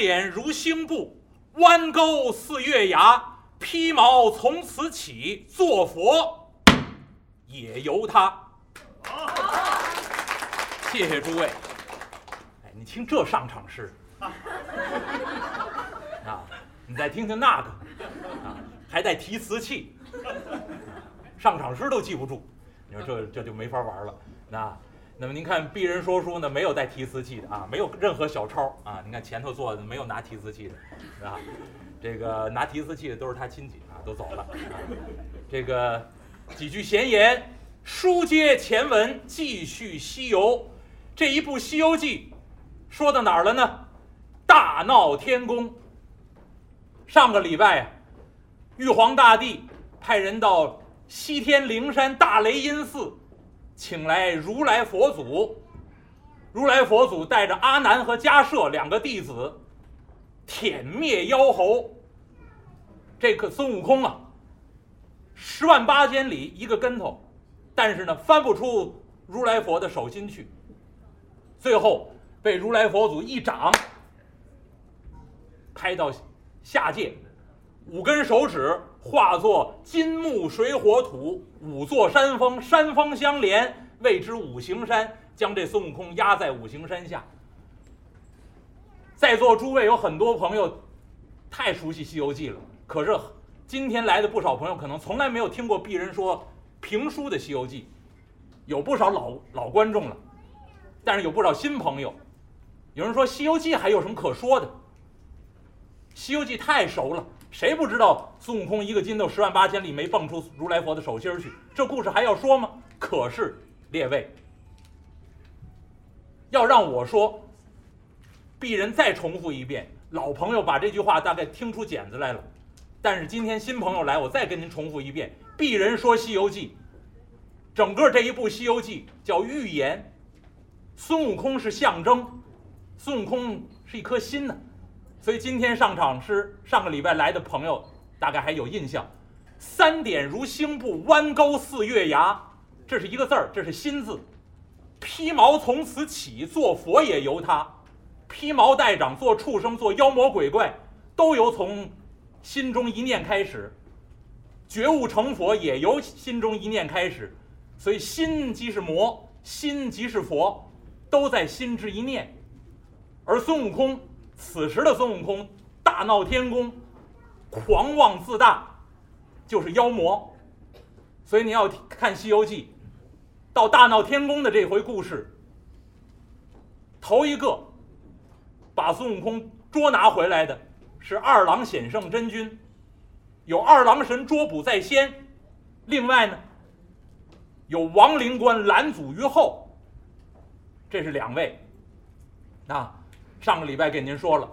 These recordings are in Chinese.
点如星布，弯钩似月牙，披毛从此起，做佛也由他。谢谢诸位。哎，你听这上场诗啊，你再听听那个啊，还带提词器，上场诗都记不住，你说这这就没法玩了。那那么您看鄙人说书呢，没有带提词器的啊，没有任何小抄啊。你看前头坐的没有拿提词器的，是吧？这个拿提词器的都是他亲戚啊，都走了。这个几句闲言，书接前文，继续西游。这一部《西游记》说到哪儿了呢？大闹天宫。上个礼拜啊，玉皇大帝派人到西天灵山大雷音寺，请来如来佛祖。如来佛祖带着阿难和迦舍两个弟子，舔灭妖猴。这个孙悟空啊，十万八千里一个跟头，但是呢，翻不出如来佛的手心去。最后被如来佛祖一掌拍到下界，五根手指化作金木水火土五座山峰，山峰相连，谓之五行山，将这孙悟空压在五行山下。在座诸位有很多朋友太熟悉《西游记》了，可是今天来的不少朋友可能从来没有听过鄙人说评书的《西游记》，有不少老老观众了。但是有不少新朋友，有人说《西游记》还有什么可说的？《西游记》太熟了，谁不知道孙悟空一个筋斗十万八千里没蹦出如来佛的手心去？这故事还要说吗？可是列位，要让我说，鄙人再重复一遍，老朋友把这句话大概听出茧子来了。但是今天新朋友来，我再跟您重复一遍，鄙人说《西游记》，整个这一部《西游记》叫寓言。孙悟空是象征，孙悟空是一颗心呢，所以今天上场是上个礼拜来的朋友大概还有印象，三点如星布，弯钩似月牙，这是一个字儿，这是心字。披毛从此起，做佛也由他。披毛戴掌，做畜生，做妖魔鬼怪，都由从心中一念开始。觉悟成佛也由心中一念开始，所以心即是魔，心即是佛。都在心之一念，而孙悟空此时的孙悟空大闹天宫，狂妄自大，就是妖魔。所以你要看《西游记》，到大闹天宫的这回故事，头一个把孙悟空捉拿回来的是二郎显圣真君，有二郎神捉捕在先，另外呢，有王灵官拦阻于后。这是两位，啊，上个礼拜给您说了，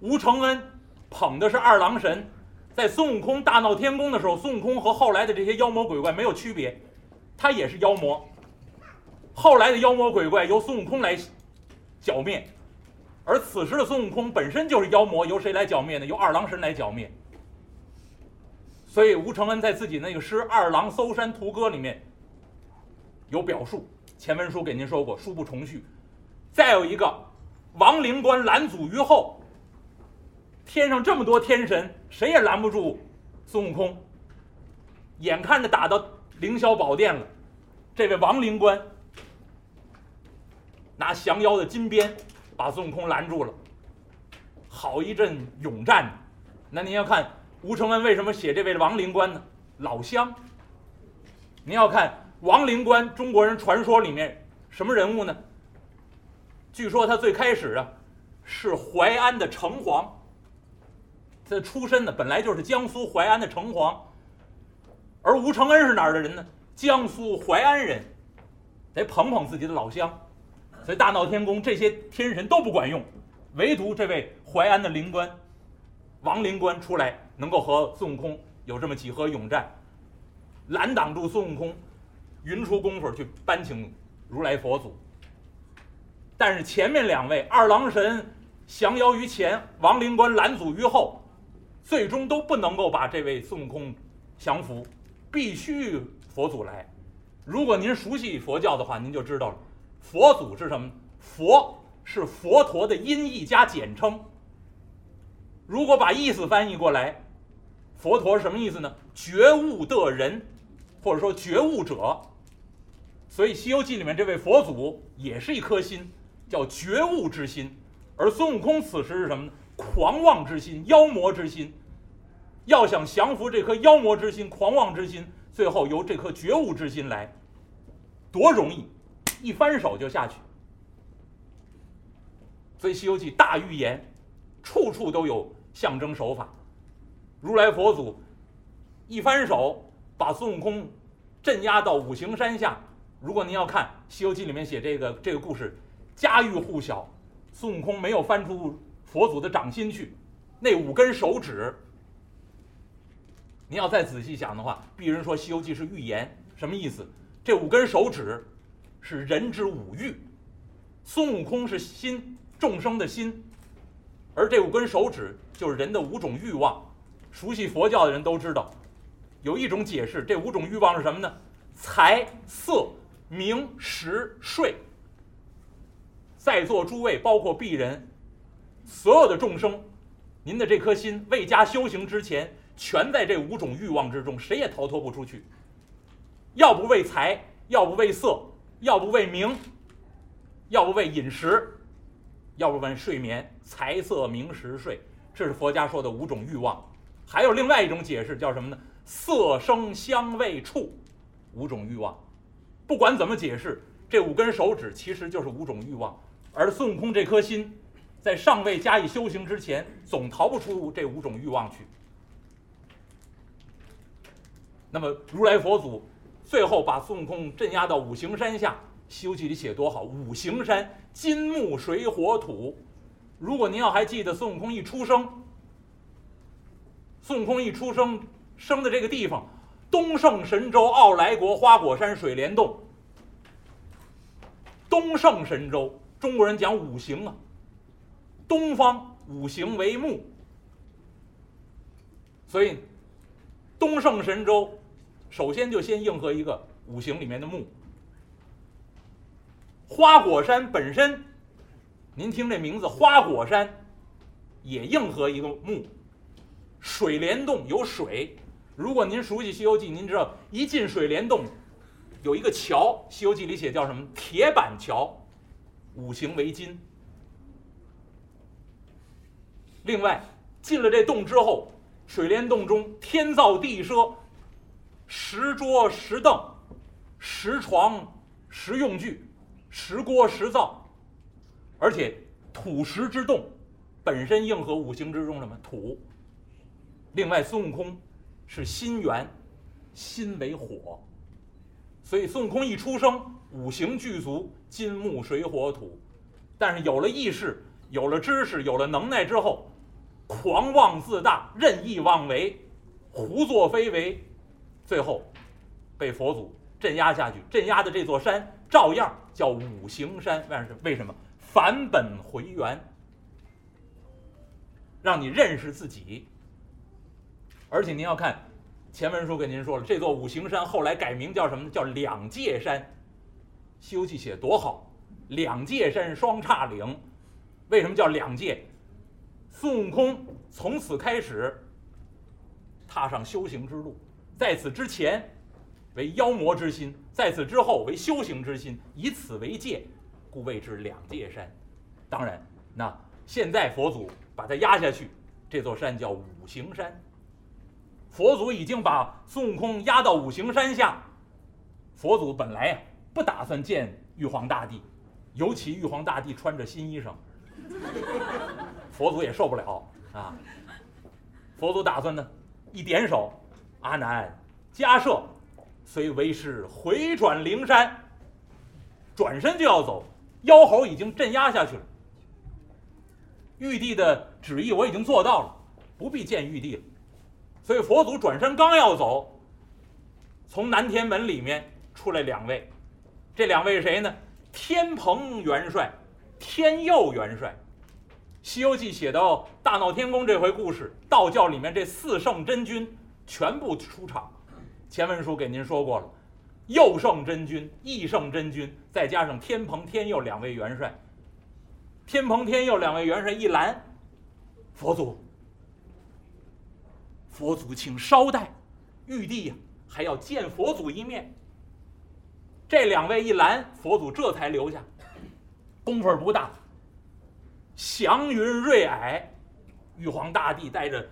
吴承恩捧的是二郎神，在孙悟空大闹天宫的时候，孙悟空和后来的这些妖魔鬼怪没有区别，他也是妖魔。后来的妖魔鬼怪由孙悟空来剿灭，而此时的孙悟空本身就是妖魔，由谁来剿灭呢？由二郎神来剿灭。所以吴承恩在自己那个诗《二郎搜山图歌》里面有表述。前文书给您说过，书不重叙。再有一个，王灵官拦阻于后。天上这么多天神，谁也拦不住孙悟空。眼看着打到凌霄宝殿了，这位王灵官拿降妖的金鞭把孙悟空拦住了。好一阵勇战！那您要看吴承恩为什么写这位王灵官呢？老乡。您要看。王灵官，中国人传说里面什么人物呢？据说他最开始啊是淮安的城隍，他出身呢本来就是江苏淮安的城隍，而吴承恩是哪儿的人呢？江苏淮安人，得捧捧自己的老乡，所以大闹天宫这些天神都不管用，唯独这位淮安的灵官王灵官出来，能够和孙悟空有这么几合勇战，拦挡住孙悟空。匀出功夫去搬请如来佛祖，但是前面两位二郎神降妖于前，王灵官拦阻于后，最终都不能够把这位孙悟空降服，必须佛祖来。如果您熟悉佛教的话，您就知道了，佛祖是什么？佛是佛陀的音译加简称，如果把意思翻译过来，佛陀是什么意思呢？觉悟的人，或者说觉悟者。所以《西游记》里面这位佛祖也是一颗心，叫觉悟之心。而孙悟空此时是什么呢？狂妄之心，妖魔之心。要想降服这颗妖魔之心、狂妄之心，最后由这颗觉悟之心来，多容易，一翻手就下去。所以《西游记》大预言，处处都有象征手法。如来佛祖一翻手，把孙悟空镇压到五行山下。如果您要看《西游记》里面写这个这个故事，家喻户晓。孙悟空没有翻出佛祖的掌心去，那五根手指。你要再仔细想的话，鄙人说《西游记》是预言，什么意思？这五根手指是人之五欲，孙悟空是心，众生的心，而这五根手指就是人的五种欲望。熟悉佛教的人都知道，有一种解释，这五种欲望是什么呢？财、色、名、食、睡。在座诸位，包括鄙人，所有的众生，您的这颗心未加修行之前。全在这五种欲望之中，谁也逃脱不出去。要不为财，要不为色，要不为名，要不为饮食，要不为睡眠。财色名食睡，这是佛家说的五种欲望。还有另外一种解释，叫什么呢？色声香味触，五种欲望。不管怎么解释，这五根手指其实就是五种欲望。而孙悟空这颗心，在尚未加以修行之前，总逃不出这五种欲望去。那么如来佛祖最后把孙悟空镇压到五行山下，《西游记》里写多好，五行山金木水火土。如果您要还记得孙悟空一出生，孙悟空一出生生的这个地方，东胜神州傲来国花果山水帘洞。东胜神州，中国人讲五行啊，东方五行为木，所以东胜神州。首先就先应和一个五行里面的木，花果山本身，您听这名字花果山，也应和一个木，水帘洞有水，如果您熟悉《西游记》，您知道一进水帘洞，有一个桥，《西游记》里写叫什么？铁板桥，五行为金。另外进了这洞之后，水帘洞中天造地设。石桌、石凳、石床、石用具、石锅、石灶，而且土石之洞本身应和五行之中什么土。另外，孙悟空是心源，心为火，所以孙悟空一出生，五行具足，金木水火土。但是有了意识，有了知识，有了能耐之后，狂妄自大，任意妄为，胡作非为。最后，被佛祖镇压下去。镇压的这座山照样叫五行山。为什么？为什么？返本回原，让你认识自己。而且您要看前文书跟您说了，这座五行山后来改名叫什么？叫两界山。《西游记》写多好，两界山双叉岭。为什么叫两界？孙悟空从此开始踏上修行之路。在此之前，为妖魔之心；在此之后，为修行之心，以此为界，故谓之两界山。当然，那现在佛祖把它压下去，这座山叫五行山。佛祖已经把孙悟空压到五行山下，佛祖本来呀不打算见玉皇大帝，尤其玉皇大帝穿着新衣裳，佛祖也受不了啊。佛祖打算呢，一点手。阿难，迦摄，随为师回转灵山，转身就要走，妖猴已经镇压下去了。玉帝的旨意我已经做到了，不必见玉帝了。所以佛祖转身刚要走，从南天门里面出来两位，这两位谁呢？天蓬元帅，天佑元帅。《西游记》写到大闹天宫这回故事，道教里面这四圣真君。全部出场，前文书给您说过了，佑圣真君、义圣真君，再加上天蓬、天佑两位元帅。天蓬、天佑两位元帅一拦，佛祖，佛祖请稍待，玉帝呀还要见佛祖一面。这两位一拦，佛祖这才留下。功夫不大，祥云瑞霭，玉皇大帝带着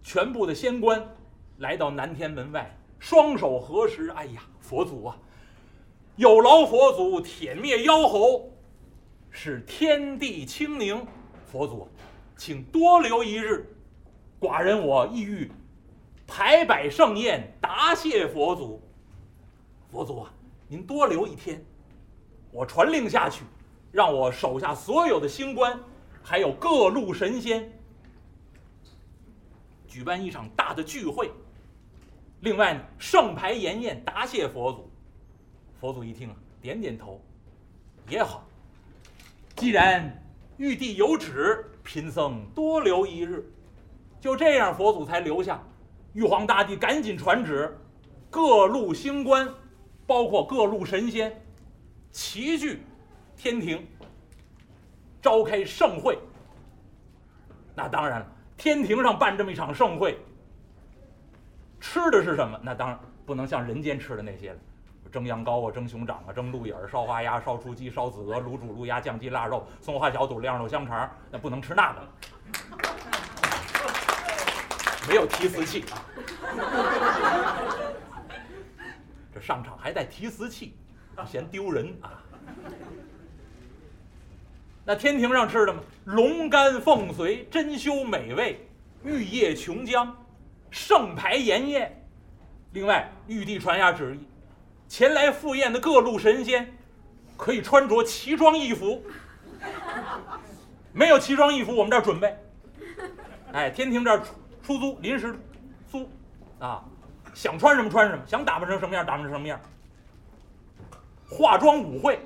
全部的仙官来到南天门外，双手合十。哎呀，佛祖啊，有劳佛祖铁灭妖猴，使天地清宁。佛祖，请多留一日，寡人我意欲排摆盛宴，答谢佛祖。佛祖啊，您多留一天，我传令下去，让我手下所有的星官，还有各路神仙，举办一场大的聚会。另外呢，盛牌筵宴，答谢佛祖。佛祖一听啊，点点头，也好。既然玉帝有旨，贫僧多留一日。就这样，佛祖才留下。玉皇大帝赶紧传旨，各路星官。包括各路神仙齐聚天庭，召开盛会。那当然了，天庭上办这么一场盛会，吃的是什么？那当然不能像人间吃的那些了，蒸羊羔啊，蒸熊掌啊，蒸鹿眼儿，烧花鸭，烧雏鸡，烧子鹅，卤煮鹿鸭，酱鸡腊肉，松花小肚，晾肉香肠，那不能吃那个，没有提词器啊。上场还带提词器，嫌丢人啊！那天庭上吃的吗？龙肝凤髓，珍馐美味，玉液琼浆，盛牌筵宴。另外，玉帝传下旨意，前来赴宴的各路神仙可以穿着奇装异服。没有奇装异服，我们这儿准备。哎，天庭这儿出租，临时租啊。想穿什么穿什么，想打扮成什么样打扮成什么样。化妆舞会，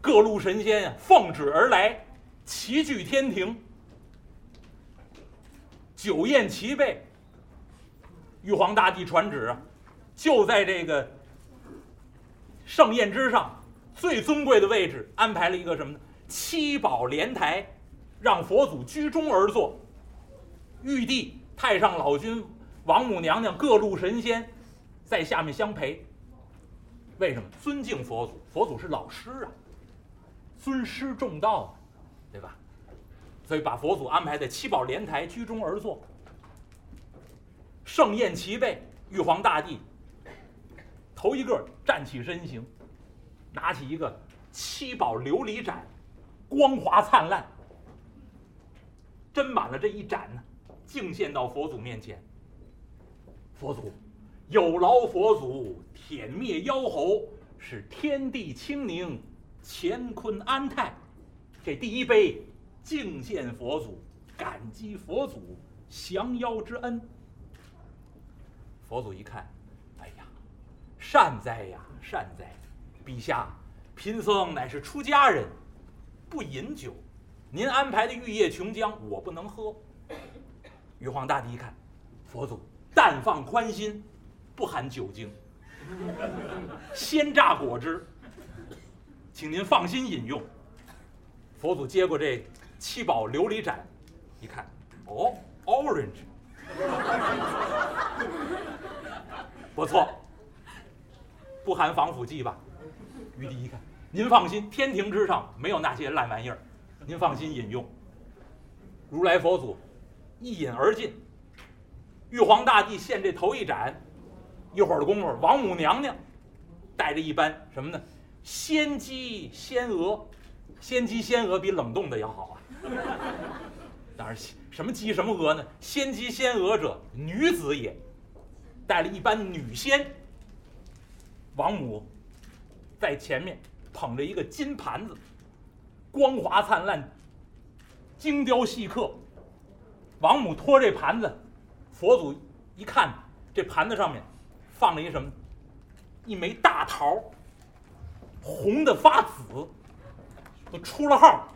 各路神仙呀奉旨而来，齐聚天庭，酒宴齐备。玉皇大帝传旨，就在这个盛宴之上最尊贵的位置安排了一个什么呢？七宝莲台，让佛祖居中而坐，玉帝、太上老君。王母娘娘、各路神仙在下面相陪。为什么？尊敬佛祖，佛祖是老师啊，尊师重道啊，对吧？所以把佛祖安排在七宝莲台居中而坐。盛宴齐备，玉皇大帝头一个站起身形，拿起一个七宝琉璃盏，光华灿烂，斟满了这一盏呢，敬献到佛祖面前。佛祖，有劳佛祖舔灭妖猴，使天地清宁，乾坤安泰。这第一杯敬献佛祖，感激佛祖降妖之恩。佛祖一看，哎呀，善哉呀，善哉！陛下，贫僧乃是出家人，不饮酒，您安排的玉液琼浆，我不能喝。玉皇大帝一看，佛祖。但放宽心，不含酒精，鲜榨果汁，请您放心饮用。佛祖接过这七宝琉璃盏，一看，哦，orange，不错，不含防腐剂吧？玉帝一看，您放心，天庭之上没有那些烂玩意儿，您放心饮用。如来佛祖一饮而尽。玉皇大帝献这头一盏，一会儿的功夫，王母娘娘带着一班什么呢？仙姬仙娥，仙姬仙娥比冷冻的要好啊。当然，什么姬什么娥呢？仙姬仙娥者，女子也。带了一班女仙，王母在前面捧着一个金盘子，光华灿烂，精雕细刻。王母托这盘子。佛祖一看，这盘子上面放了一什么？一枚大桃，红的发紫，都出了号。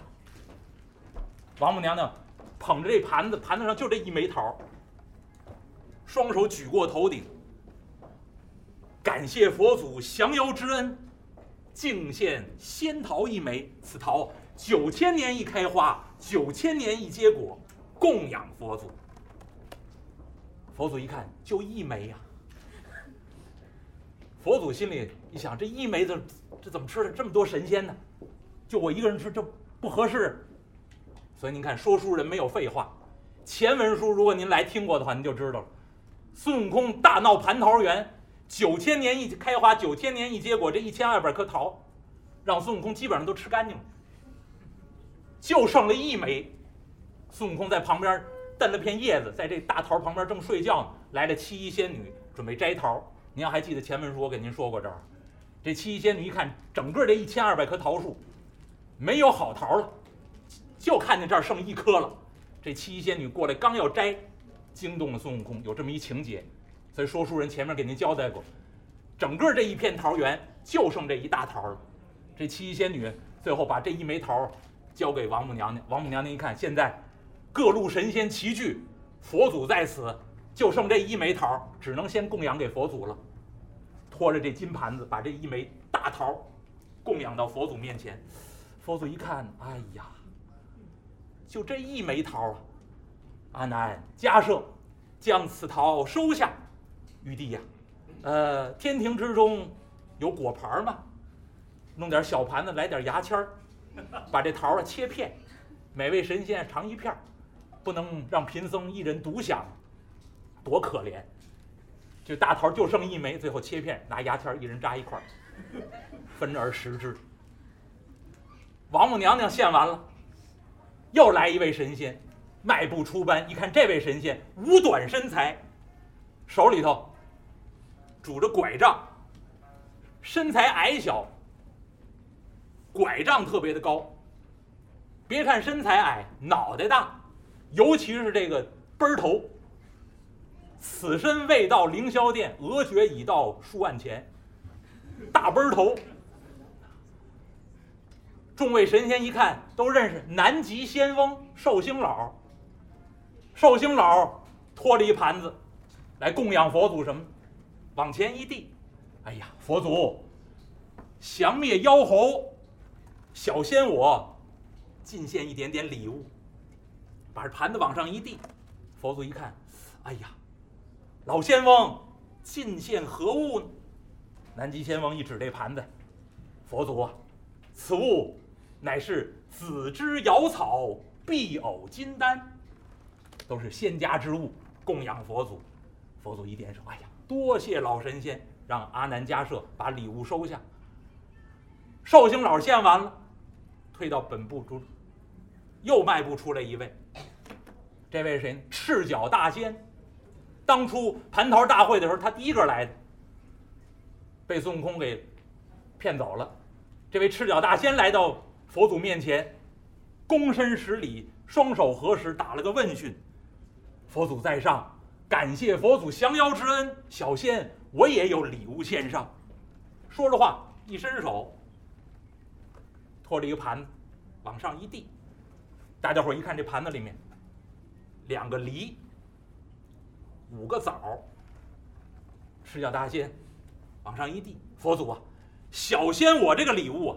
王母娘娘捧着这盘子，盘子上就这一枚桃，双手举过头顶，感谢佛祖降妖之恩，敬献仙桃一枚。此桃九千年一开花，九千年一结果，供养佛祖。佛祖一看，就一枚呀。佛祖心里一想，这一枚怎，这怎么吃的？这么多神仙呢，就我一个人吃，这不合适。所以您看，说书人没有废话。前文书，如果您来听过的话，您就知道了。孙悟空大闹蟠桃园，九千年一开花，九千年一结果，这一千二百颗桃，让孙悟空基本上都吃干净了，就剩了一枚。孙悟空在旁边蹬了片叶子，在这大桃旁边正睡觉呢，来了七衣仙女准备摘桃。您要还记得前文书，我给您说过这儿，这七衣仙女一看整个这一千二百棵桃树，没有好桃了，就看见这儿剩一棵了。这七一仙女过来刚要摘，惊动了孙悟空，有这么一情节，所以说书人前面给您交代过，整个这一片桃园就剩这一大桃了。这七一仙女最后把这一枚桃交给王母娘娘，王母娘娘一看，现在各路神仙齐聚，佛祖在此，就剩这一枚桃，只能先供养给佛祖了。拖着这金盘子，把这一枚大桃供养到佛祖面前。佛祖一看，哎呀！就这一枚桃啊，阿难迦摄，将此桃收下。玉帝呀，呃，天庭之中有果盘吗？弄点小盘子，来点牙签儿，把这桃啊切片，每位神仙尝一片儿不能让贫僧一人独享，多可怜。这大桃就剩一枚，最后切片，拿牙签一人扎一块分而食之。王母娘娘献完了。又来一位神仙，迈步出班，一看这位神仙五短身材，手里头拄着拐杖，身材矮小，拐杖特别的高。别看身材矮，脑袋大，尤其是这个奔儿头。此身未到凌霄殿，额爵已到书案前。大奔儿头。众位神仙一看，都认识南极仙翁寿星老。寿星老托了一盘子，来供养佛祖什么？往前一递，哎呀，佛祖，降灭妖猴，小仙我进献一点点礼物。把这盘子往上一递，佛祖一看，哎呀，老仙翁进献何物呢？南极仙翁一指这盘子，佛祖啊，此物。乃是紫芝瑶草，碧藕金丹，都是仙家之物，供养佛祖。佛祖一点手，哎呀，多谢老神仙，让阿难迦舍把礼物收下。寿星老献完了，退到本部中，又迈步出来一位。这位是谁？赤脚大仙。当初蟠桃大会的时候，他第一个来的，被孙悟空给骗走了。这位赤脚大仙来到。佛祖面前，躬身施礼，双手合十，打了个问讯。佛祖在上，感谢佛祖降妖之恩，小仙我也有礼物献上。说着话，一伸手，托着一个盘子，往上一递。大家伙一看，这盘子里面两个梨，五个枣。赤脚大仙往上一递，佛祖啊，小仙我这个礼物啊。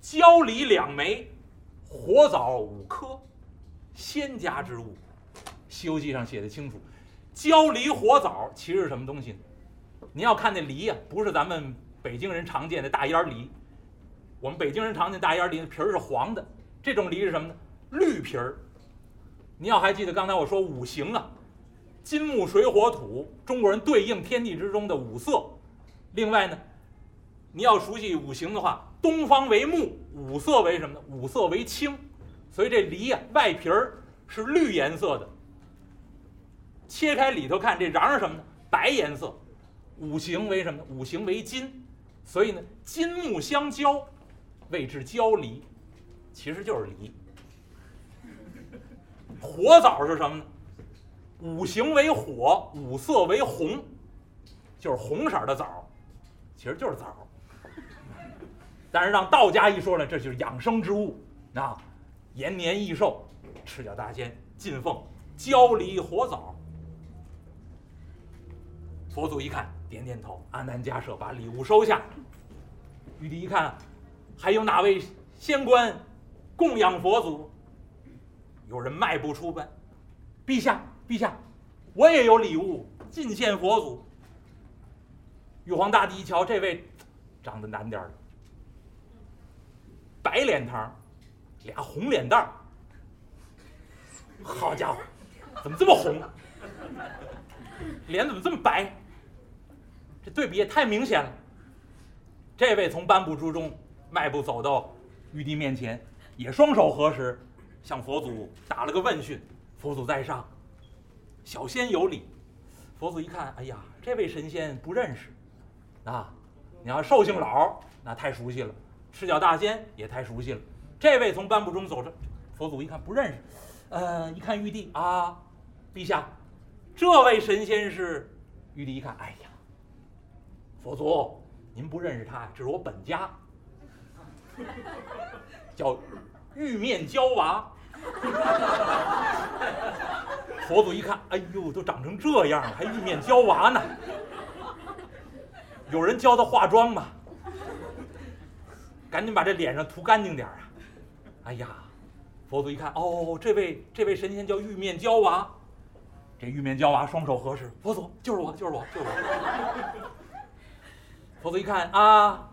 焦梨两枚，火枣五颗，仙家之物，《西游记》上写的清楚。焦梨火枣其实是什么东西呢？您要看那梨呀，不是咱们北京人常见的大烟梨。我们北京人常见大烟梨皮儿是黄的，这种梨是什么呢？绿皮儿。您要还记得刚才我说五行啊，金木水火土，中国人对应天地之中的五色。另外呢，你要熟悉五行的话。东方为木，五色为什么呢？五色为青，所以这梨呀，外皮儿是绿颜色的。切开里头看，这瓤是什么呢？白颜色。五行为什么呢？五行为金，所以呢，金木相交，谓之交梨，其实就是梨。火枣是什么呢？五行为火，五色为红，就是红色的枣，其实就是枣。但是让道家一说呢，这就是养生之物啊，延年益寿。赤脚大仙进奉焦梨火枣，佛祖一看，点点头，阿难迦舍把礼物收下。玉帝一看，还有哪位仙官供养佛祖？有人迈步出奔，陛下，陛下，我也有礼物进献佛祖。玉皇大帝一瞧，这位长得难点儿，白脸膛，俩红脸蛋儿。好家伙，怎么这么红？脸怎么这么白？这对比也太明显了。这位从颁布书中迈步走到玉帝面前，也双手合十，向佛祖打了个问讯。佛祖在上，小仙有礼。佛祖一看，哎呀，这位神仙不认识。啊，你要寿星老，那太熟悉了；赤脚大仙也太熟悉了。这位从颁布中走着，佛祖一看不认识，呃，一看玉帝啊，陛下，这位神仙是？玉帝一看，哎呀，佛祖，您不认识他，这是我本家，叫玉面娇娃。佛祖一看，哎呦，都长成这样了，还玉面娇娃呢。有人教他化妆吗？赶紧把这脸上涂干净点啊！哎呀，佛祖一看，哦，这位这位神仙叫玉面娇娃，这玉面娇娃双手合十，佛祖就是我，就是我，就是我。佛祖一看啊，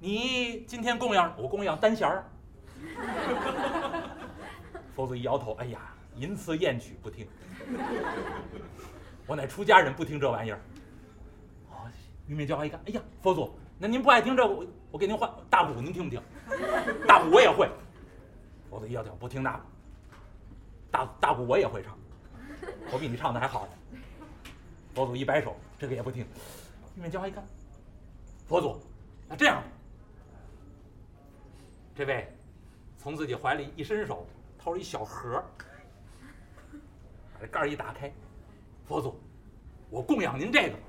你今天供养我供养单弦儿。佛祖一摇头，哎呀，淫词艳曲不听，我乃出家人，不听这玩意儿。玉面娇娃一看，哎呀，佛祖，那您不爱听这，我我给您换大鼓，您听不听？大鼓我也会。佛祖一摇头，不听大鼓。大大鼓我也会唱，我比你唱的还好。佛祖一摆手，这个也不听。玉面娇娃一看，佛祖，那这样，这位从自己怀里一伸手，掏了一小盒，把这盖一打开，佛祖，我供养您这个。